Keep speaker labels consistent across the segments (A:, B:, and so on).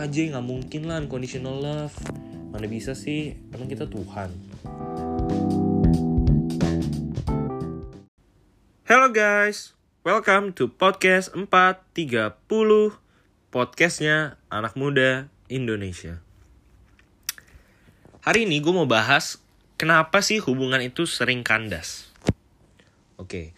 A: aja nggak mungkin lah unconditional love. Mana bisa sih? Emang kita Tuhan. Hello guys welcome to podcast 430 podcastnya anak muda Indonesia. Hari ini gue mau bahas kenapa sih hubungan itu sering kandas. Oke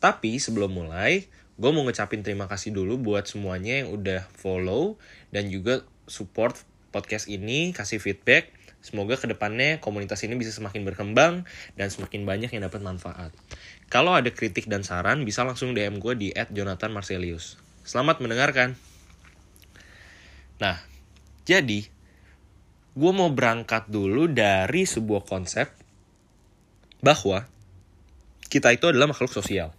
A: tapi sebelum mulai gue mau ngucapin terima kasih dulu buat semuanya yang udah follow dan juga support podcast ini, kasih feedback. Semoga ke depannya komunitas ini bisa semakin berkembang dan semakin banyak yang dapat manfaat. Kalau ada kritik dan saran, bisa langsung DM gue di @jonathan_marcelius. Selamat mendengarkan. Nah, jadi gue mau berangkat dulu dari sebuah konsep bahwa kita itu adalah makhluk sosial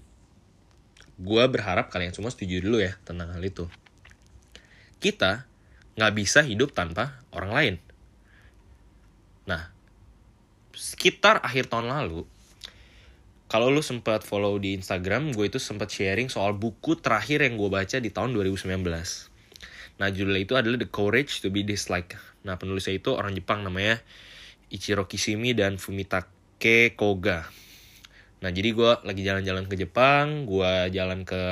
A: gue berharap kalian semua setuju dulu ya tentang hal itu. Kita nggak bisa hidup tanpa orang lain. Nah, sekitar akhir tahun lalu, kalau lu sempat follow di Instagram, gue itu sempat sharing soal buku terakhir yang gue baca di tahun 2019. Nah, judulnya itu adalah The Courage to be Disliked. Nah, penulisnya itu orang Jepang namanya Ichiro Kishimi dan Fumitake Koga. Nah jadi gue lagi jalan-jalan ke Jepang, gue jalan ke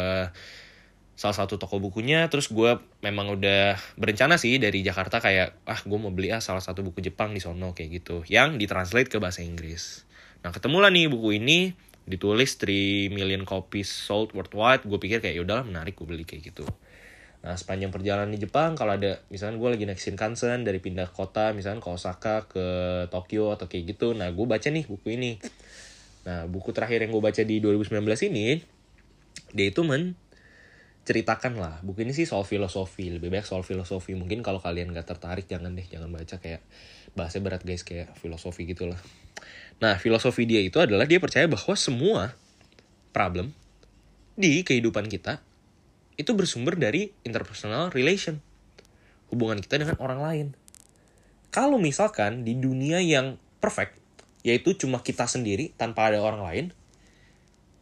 A: salah satu toko bukunya, terus gue memang udah berencana sih dari Jakarta kayak, ah gue mau beli ah salah satu buku Jepang di sono kayak gitu, yang ditranslate ke bahasa Inggris. Nah ketemulah nih buku ini, ditulis 3 million copies sold worldwide, gue pikir kayak yaudah menarik gue beli kayak gitu. Nah sepanjang perjalanan di Jepang kalau ada misalnya gue lagi naik Shinkansen dari pindah kota misalnya ke Osaka ke Tokyo atau kayak gitu, nah gue baca nih buku ini Nah, buku terakhir yang gue baca di 2019 ini, dia itu menceritakan lah. Buku ini sih soal filosofi, lebih banyak soal filosofi. Mungkin kalau kalian gak tertarik, jangan deh, jangan baca kayak bahasa berat guys, kayak filosofi gitu lah. Nah, filosofi dia itu adalah dia percaya bahwa semua problem di kehidupan kita itu bersumber dari interpersonal relation. Hubungan kita dengan orang lain. Kalau misalkan di dunia yang perfect, yaitu cuma kita sendiri tanpa ada orang lain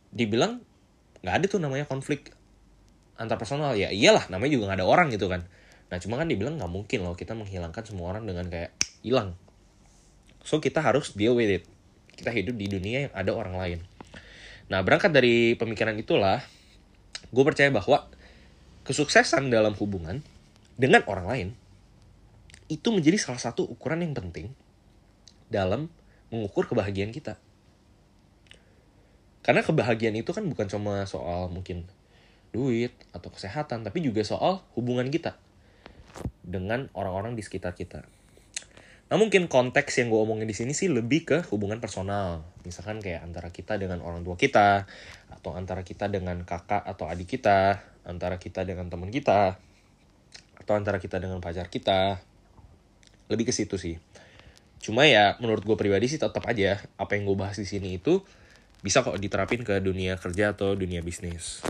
A: dibilang nggak ada tuh namanya konflik antar personal. Ya iyalah namanya juga nggak ada orang gitu kan. Nah cuma kan dibilang nggak mungkin loh kita menghilangkan semua orang dengan kayak hilang. So kita harus deal with it. Kita hidup di dunia yang ada orang lain. Nah berangkat dari pemikiran itulah gue percaya bahwa kesuksesan dalam hubungan dengan orang lain itu menjadi salah satu ukuran yang penting dalam mengukur kebahagiaan kita. Karena kebahagiaan itu kan bukan cuma soal mungkin duit atau kesehatan, tapi juga soal hubungan kita dengan orang-orang di sekitar kita. Nah mungkin konteks yang gue omongin di sini sih lebih ke hubungan personal. Misalkan kayak antara kita dengan orang tua kita, atau antara kita dengan kakak atau adik kita, antara kita dengan teman kita, atau antara kita dengan pacar kita. Lebih ke situ sih. Cuma ya menurut gue pribadi sih tetap aja apa yang gue bahas di sini itu bisa kok diterapin ke dunia kerja atau dunia bisnis.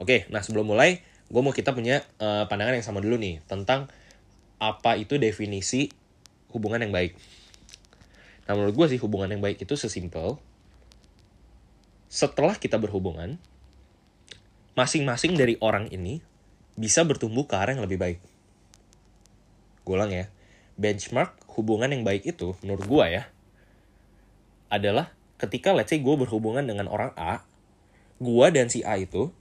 A: Oke, nah sebelum mulai, gue mau kita punya uh, pandangan yang sama dulu nih tentang apa itu definisi hubungan yang baik. Nah menurut gue sih hubungan yang baik itu sesimpel setelah kita berhubungan, masing-masing dari orang ini bisa bertumbuh ke arah yang lebih baik. Gue ulang ya, benchmark hubungan yang baik itu menurut gue ya adalah ketika let's say gue berhubungan dengan orang A gue dan si A itu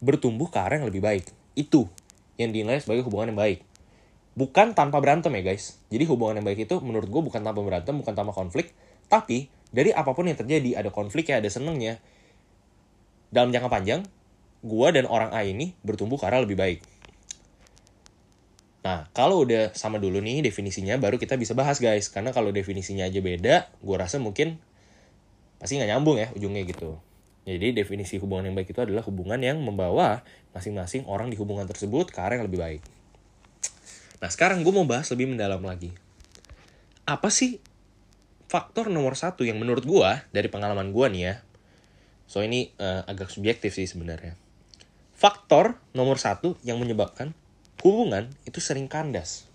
A: bertumbuh ke arah yang lebih baik. Itu yang dinilai sebagai hubungan yang baik. Bukan tanpa berantem ya guys. Jadi hubungan yang baik itu menurut gue bukan tanpa berantem bukan tanpa konflik tapi dari apa pun yang terjadi ada konflik ya ada senengnya dalam jangka panjang gue dan orang A ini bertumbuh ke arah lebih baik Nah, kalau udah sama dulu nih definisinya, baru kita bisa bahas guys. Karena kalau definisinya aja beda, gue rasa mungkin pasti nggak nyambung ya ujungnya gitu. Jadi definisi hubungan yang baik itu adalah hubungan yang membawa masing-masing orang di hubungan tersebut ke arah yang lebih baik. Nah sekarang gue mau bahas lebih mendalam lagi. Apa sih faktor nomor satu yang menurut gue dari pengalaman gue nih ya. So ini uh, agak subjektif sih sebenarnya. Faktor nomor satu yang menyebabkan Hubungan itu sering kandas.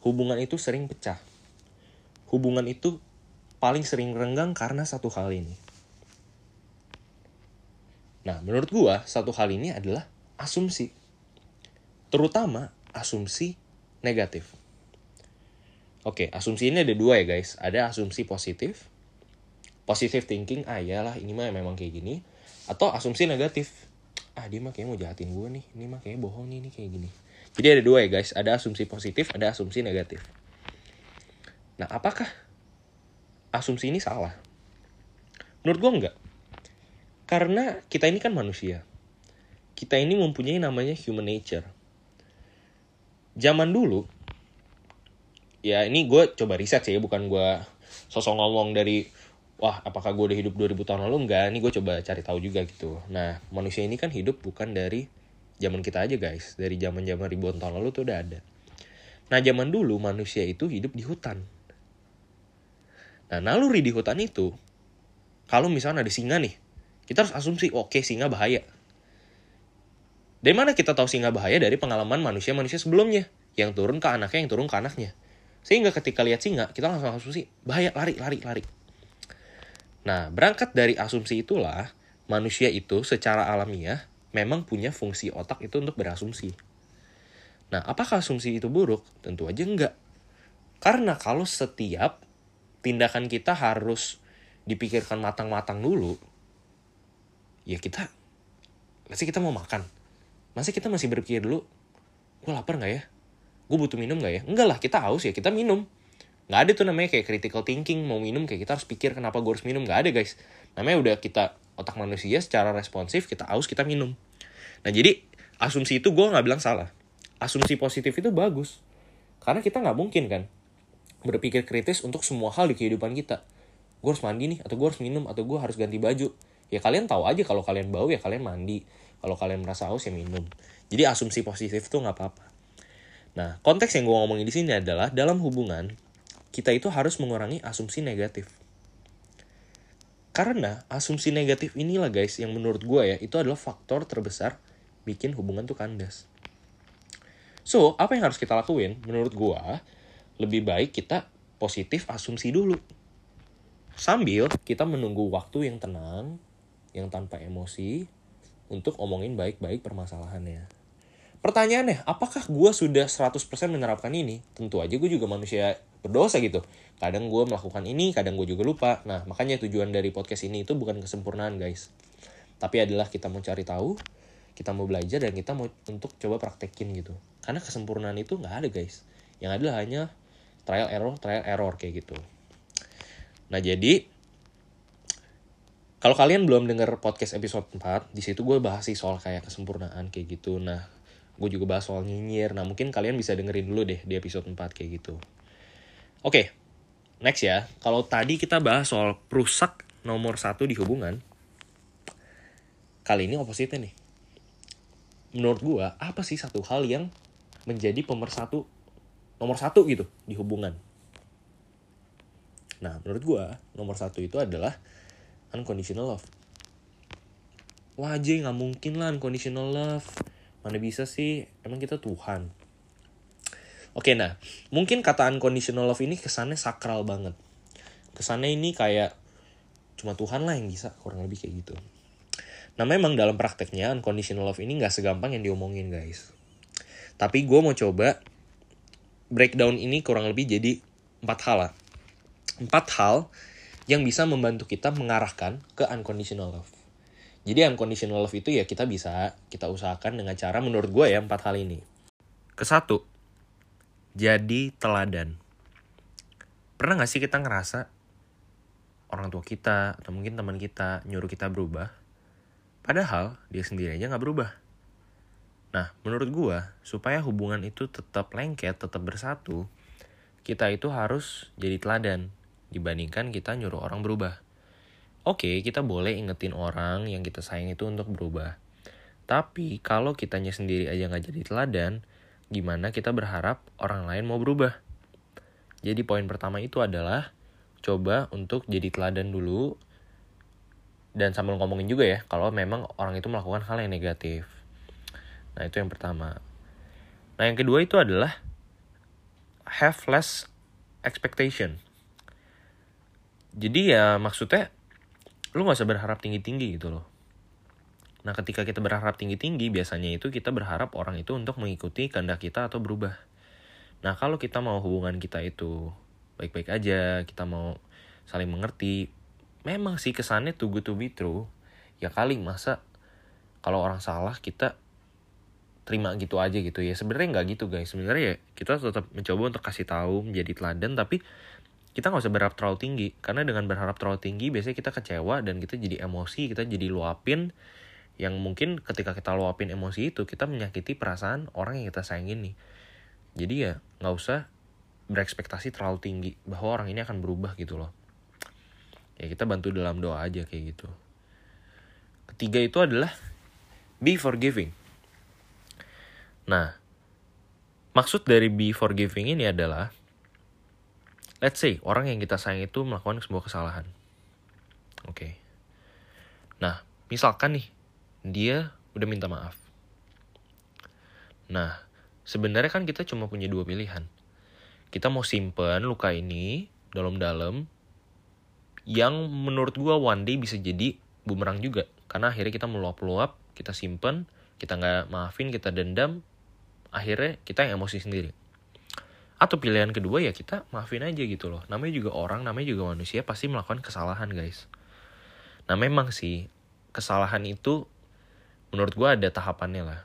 A: Hubungan itu sering pecah. Hubungan itu paling sering renggang karena satu hal ini. Nah, menurut gua satu hal ini adalah asumsi. Terutama asumsi negatif. Oke, asumsi ini ada dua ya guys. Ada asumsi positif, positive thinking, ah iyalah ini mah memang kayak gini. Atau asumsi negatif, ah dia mah kayaknya mau jahatin gue nih, ini mah kayaknya bohong nih, ini kayak gini. Jadi ada dua ya guys, ada asumsi positif, ada asumsi negatif. Nah, apakah asumsi ini salah? Menurut gue enggak. Karena kita ini kan manusia. Kita ini mempunyai namanya human nature. Zaman dulu, ya ini gue coba riset sih, bukan gue sosok ngomong dari wah apakah gue udah hidup 2000 tahun lalu? Enggak ini gue coba cari tahu juga gitu. Nah manusia ini kan hidup bukan dari zaman kita aja guys. Dari zaman zaman ribuan tahun lalu tuh udah ada. Nah zaman dulu manusia itu hidup di hutan. Nah naluri di hutan itu kalau misalnya ada singa nih kita harus asumsi oke okay, singa bahaya. Dari mana kita tahu singa bahaya? Dari pengalaman manusia-manusia sebelumnya yang turun ke anaknya yang turun ke anaknya. Sehingga ketika lihat singa kita langsung asumsi bahaya lari lari lari Nah, berangkat dari asumsi itulah, manusia itu secara alamiah memang punya fungsi otak itu untuk berasumsi. Nah, apakah asumsi itu buruk? Tentu aja enggak. Karena kalau setiap tindakan kita harus dipikirkan matang-matang dulu, ya kita, masih kita mau makan. Masih kita masih berpikir dulu, gue lapar nggak ya? Gue butuh minum nggak ya? Enggak lah, kita haus ya, kita minum nggak ada tuh namanya kayak critical thinking mau minum kayak kita harus pikir kenapa gue harus minum nggak ada guys. Namanya udah kita otak manusia secara responsif kita haus kita minum. Nah jadi asumsi itu gue nggak bilang salah. Asumsi positif itu bagus. Karena kita nggak mungkin kan berpikir kritis untuk semua hal di kehidupan kita. Gue harus mandi nih atau gue harus minum atau gue harus ganti baju. Ya kalian tahu aja kalau kalian bau ya kalian mandi. Kalau kalian merasa haus ya minum. Jadi asumsi positif tuh nggak apa-apa. Nah konteks yang gue ngomongin di sini adalah dalam hubungan kita itu harus mengurangi asumsi negatif. Karena asumsi negatif inilah guys yang menurut gue ya itu adalah faktor terbesar bikin hubungan tuh kandas. So, apa yang harus kita lakuin? Menurut gue, lebih baik kita positif asumsi dulu. Sambil kita menunggu waktu yang tenang, yang tanpa emosi, untuk omongin baik-baik permasalahannya. Pertanyaannya, apakah gue sudah 100% menerapkan ini? Tentu aja gue juga manusia berdosa gitu. Kadang gue melakukan ini kadang gue juga lupa. Nah makanya tujuan dari podcast ini itu bukan kesempurnaan guys. Tapi adalah kita mau cari tahu kita mau belajar dan kita mau untuk coba praktekin gitu. Karena kesempurnaan itu nggak ada guys. Yang ada hanya trial error trial error kayak gitu. Nah jadi kalau kalian belum denger podcast episode 4, di situ gue bahas sih soal kayak kesempurnaan kayak gitu. Nah, gue juga bahas soal nyinyir. Nah, mungkin kalian bisa dengerin dulu deh di episode 4 kayak gitu. Oke, okay, next ya. Kalau tadi kita bahas soal perusak nomor satu di hubungan, kali ini opposite nih. Menurut gue, apa sih satu hal yang menjadi pemersatu nomor satu gitu di hubungan? Nah, menurut gue, nomor satu itu adalah unconditional love. Wah aja nggak mungkin lah unconditional love. Mana bisa sih? Emang kita Tuhan. Oke, nah, mungkin kata unconditional love ini kesannya sakral banget. Kesannya ini kayak cuma Tuhan lah yang bisa, kurang lebih kayak gitu. Nah, memang dalam prakteknya unconditional love ini gak segampang yang diomongin, guys. Tapi gue mau coba breakdown ini kurang lebih jadi empat hal lah. Empat hal yang bisa membantu kita mengarahkan ke unconditional love. Jadi unconditional love itu ya kita bisa kita usahakan dengan cara menurut gue ya empat hal ini. Kesatu, jadi teladan. Pernah gak sih kita ngerasa orang tua kita atau mungkin teman kita nyuruh kita berubah, padahal dia sendiri aja gak berubah. Nah, menurut gue, supaya hubungan itu tetap lengket, tetap bersatu, kita itu harus jadi teladan dibandingkan kita nyuruh orang berubah. Oke, kita boleh ingetin orang yang kita sayang itu untuk berubah. Tapi kalau kitanya sendiri aja gak jadi teladan, gimana kita berharap orang lain mau berubah. Jadi poin pertama itu adalah coba untuk jadi teladan dulu dan sambil ngomongin juga ya kalau memang orang itu melakukan hal yang negatif. Nah, itu yang pertama. Nah, yang kedua itu adalah have less expectation. Jadi ya maksudnya lu gak usah berharap tinggi-tinggi gitu loh. Nah, ketika kita berharap tinggi-tinggi, biasanya itu kita berharap orang itu untuk mengikuti kehendak kita atau berubah. Nah, kalau kita mau hubungan kita itu baik-baik aja, kita mau saling mengerti, memang sih kesannya too good to be true. Ya kali masa kalau orang salah kita terima gitu aja gitu ya sebenarnya nggak gitu guys sebenarnya ya kita tetap mencoba untuk kasih tahu menjadi teladan tapi kita nggak usah berharap terlalu tinggi. Karena dengan berharap terlalu tinggi biasanya kita kecewa dan kita jadi emosi kita jadi luapin yang mungkin ketika kita luapin emosi itu kita menyakiti perasaan orang yang kita sayangin nih. Jadi ya nggak usah berekspektasi terlalu tinggi bahwa orang ini akan berubah gitu loh. Ya kita bantu dalam doa aja kayak gitu. Ketiga itu adalah be forgiving. Nah maksud dari be forgiving ini adalah let's say orang yang kita sayang itu melakukan sebuah kesalahan oke okay. nah misalkan nih dia udah minta maaf. Nah, sebenarnya kan kita cuma punya dua pilihan. Kita mau simpen luka ini dalam-dalam yang menurut gua one day bisa jadi bumerang juga. Karena akhirnya kita meluap-luap, kita simpen, kita nggak maafin, kita dendam, akhirnya kita yang emosi sendiri. Atau pilihan kedua ya kita maafin aja gitu loh. Namanya juga orang, namanya juga manusia pasti melakukan kesalahan guys. Nah memang sih kesalahan itu menurut gue ada tahapannya lah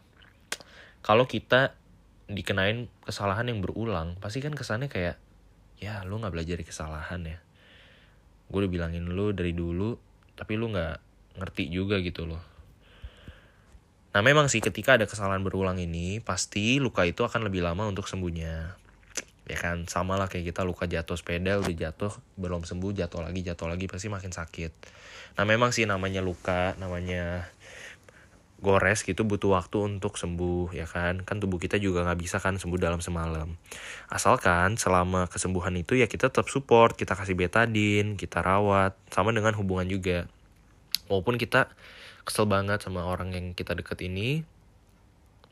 A: kalau kita dikenain kesalahan yang berulang pasti kan kesannya kayak ya lu nggak belajar dari kesalahan ya gue udah bilangin lu dari dulu tapi lu nggak ngerti juga gitu loh nah memang sih ketika ada kesalahan berulang ini pasti luka itu akan lebih lama untuk sembuhnya ya kan sama lah kayak kita luka jatuh sepeda udah jatuh belum sembuh jatuh lagi jatuh lagi pasti makin sakit. Nah memang sih namanya luka namanya gores gitu butuh waktu untuk sembuh ya kan? Kan tubuh kita juga nggak bisa kan sembuh dalam semalam. Asalkan selama kesembuhan itu ya kita tetap support kita kasih betadin kita rawat sama dengan hubungan juga. Walaupun kita kesel banget sama orang yang kita deket ini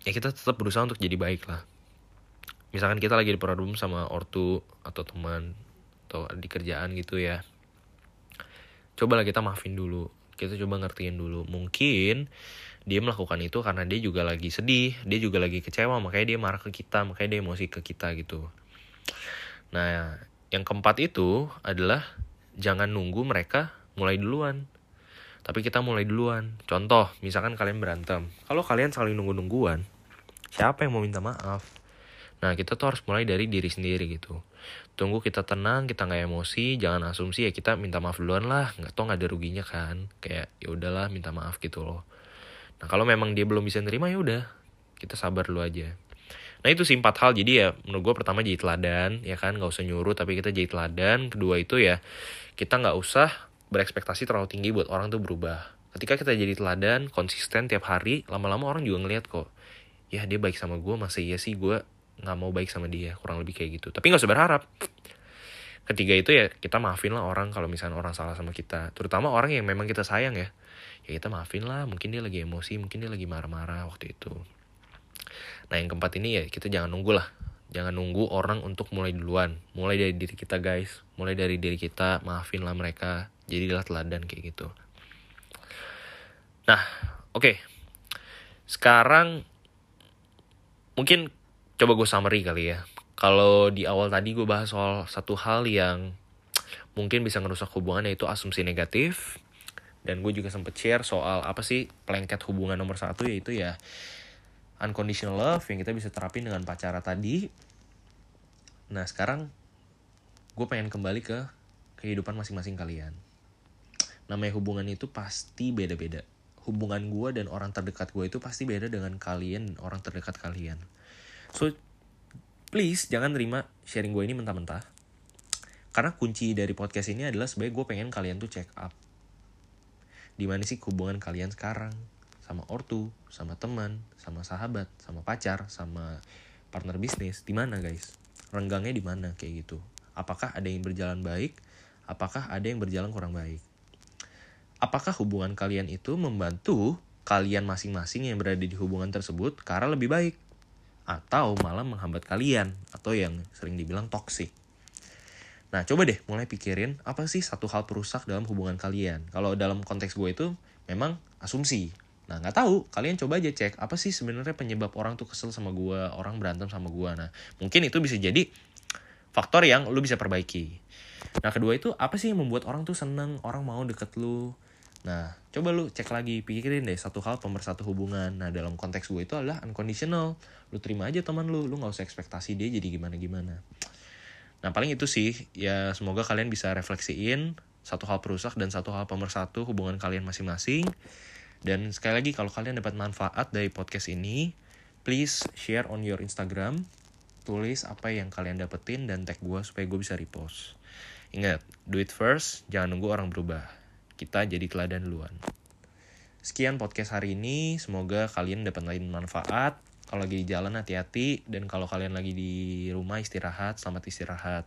A: ya kita tetap berusaha untuk jadi baik lah misalkan kita lagi di problem sama ortu atau teman atau di kerjaan gitu ya. Cobalah kita maafin dulu. Kita coba ngertiin dulu. Mungkin dia melakukan itu karena dia juga lagi sedih dia juga lagi kecewa makanya dia marah ke kita makanya dia emosi ke kita gitu. Nah yang keempat itu adalah jangan nunggu mereka mulai duluan. Tapi kita mulai duluan. Contoh misalkan kalian berantem. Kalau kalian saling nunggu nungguan siapa yang mau minta maaf nah kita tuh harus mulai dari diri sendiri gitu tunggu kita tenang kita nggak emosi jangan asumsi ya kita minta maaf duluan lah nggak tau nggak ada ruginya kan kayak ya udahlah minta maaf gitu loh Nah kalau memang dia belum bisa nerima ya udah kita sabar dulu aja. Nah itu sih empat hal jadi ya menurut gue pertama jadi teladan ya kan nggak usah nyuruh tapi kita jadi teladan. Kedua itu ya kita nggak usah berekspektasi terlalu tinggi buat orang tuh berubah. Ketika kita jadi teladan konsisten tiap hari lama-lama orang juga ngeliat kok ya dia baik sama gue masa iya sih gue nggak mau baik sama dia kurang lebih kayak gitu. Tapi nggak usah berharap. Ketiga itu ya kita maafin lah orang kalau misalnya orang salah sama kita. Terutama orang yang memang kita sayang ya ya kita maafin lah mungkin dia lagi emosi mungkin dia lagi marah-marah waktu itu nah yang keempat ini ya kita jangan nunggu lah jangan nunggu orang untuk mulai duluan mulai dari diri kita guys mulai dari diri kita maafin lah mereka jadilah teladan kayak gitu nah oke okay. sekarang mungkin coba gue summary kali ya. Kalau di awal tadi gue bahas soal satu hal yang mungkin bisa ngerusak hubungan yaitu asumsi negatif. Dan gue juga sempet share soal apa sih pelengket hubungan nomor satu yaitu ya unconditional love yang kita bisa terapin dengan pacara tadi. Nah sekarang gue pengen kembali ke kehidupan masing-masing kalian. Namanya hubungan itu pasti beda-beda. Hubungan gue dan orang terdekat gue itu pasti beda dengan kalian orang terdekat kalian so please jangan terima sharing gue ini mentah-mentah karena kunci dari podcast ini adalah sebagai gue pengen kalian tuh check up di mana sih hubungan kalian sekarang sama ortu, sama teman, sama sahabat, sama pacar, sama partner bisnis, di mana guys? Renggangnya di mana kayak gitu? Apakah ada yang berjalan baik? Apakah ada yang berjalan kurang baik? Apakah hubungan kalian itu membantu kalian masing-masing yang berada di hubungan tersebut karena lebih baik? Atau malah menghambat kalian? Atau yang sering dibilang toxic? Nah, coba deh mulai pikirin apa sih satu hal perusak dalam hubungan kalian. Kalau dalam konteks gue itu memang asumsi. Nah nggak tahu, kalian coba aja cek apa sih sebenarnya penyebab orang tuh kesel sama gue, orang berantem sama gue. Nah mungkin itu bisa jadi faktor yang lu bisa perbaiki. Nah kedua itu apa sih yang membuat orang tuh seneng, orang mau deket lu. Nah coba lu cek lagi, pikirin deh satu hal pemersatu hubungan. Nah dalam konteks gue itu adalah unconditional. Lu terima aja teman lu, lu nggak usah ekspektasi dia jadi gimana-gimana. Nah paling itu sih, ya semoga kalian bisa refleksiin satu hal perusak dan satu hal pemersatu hubungan kalian masing-masing. Dan sekali lagi kalau kalian dapat manfaat dari podcast ini, please share on your Instagram. Tulis apa yang kalian dapetin dan tag gue supaya gue bisa repost. Ingat, do it first, jangan nunggu orang berubah. Kita jadi teladan duluan. Sekian podcast hari ini, semoga kalian dapat lain manfaat. Kalau lagi di jalan hati-hati, dan kalau kalian lagi di rumah istirahat, selamat istirahat.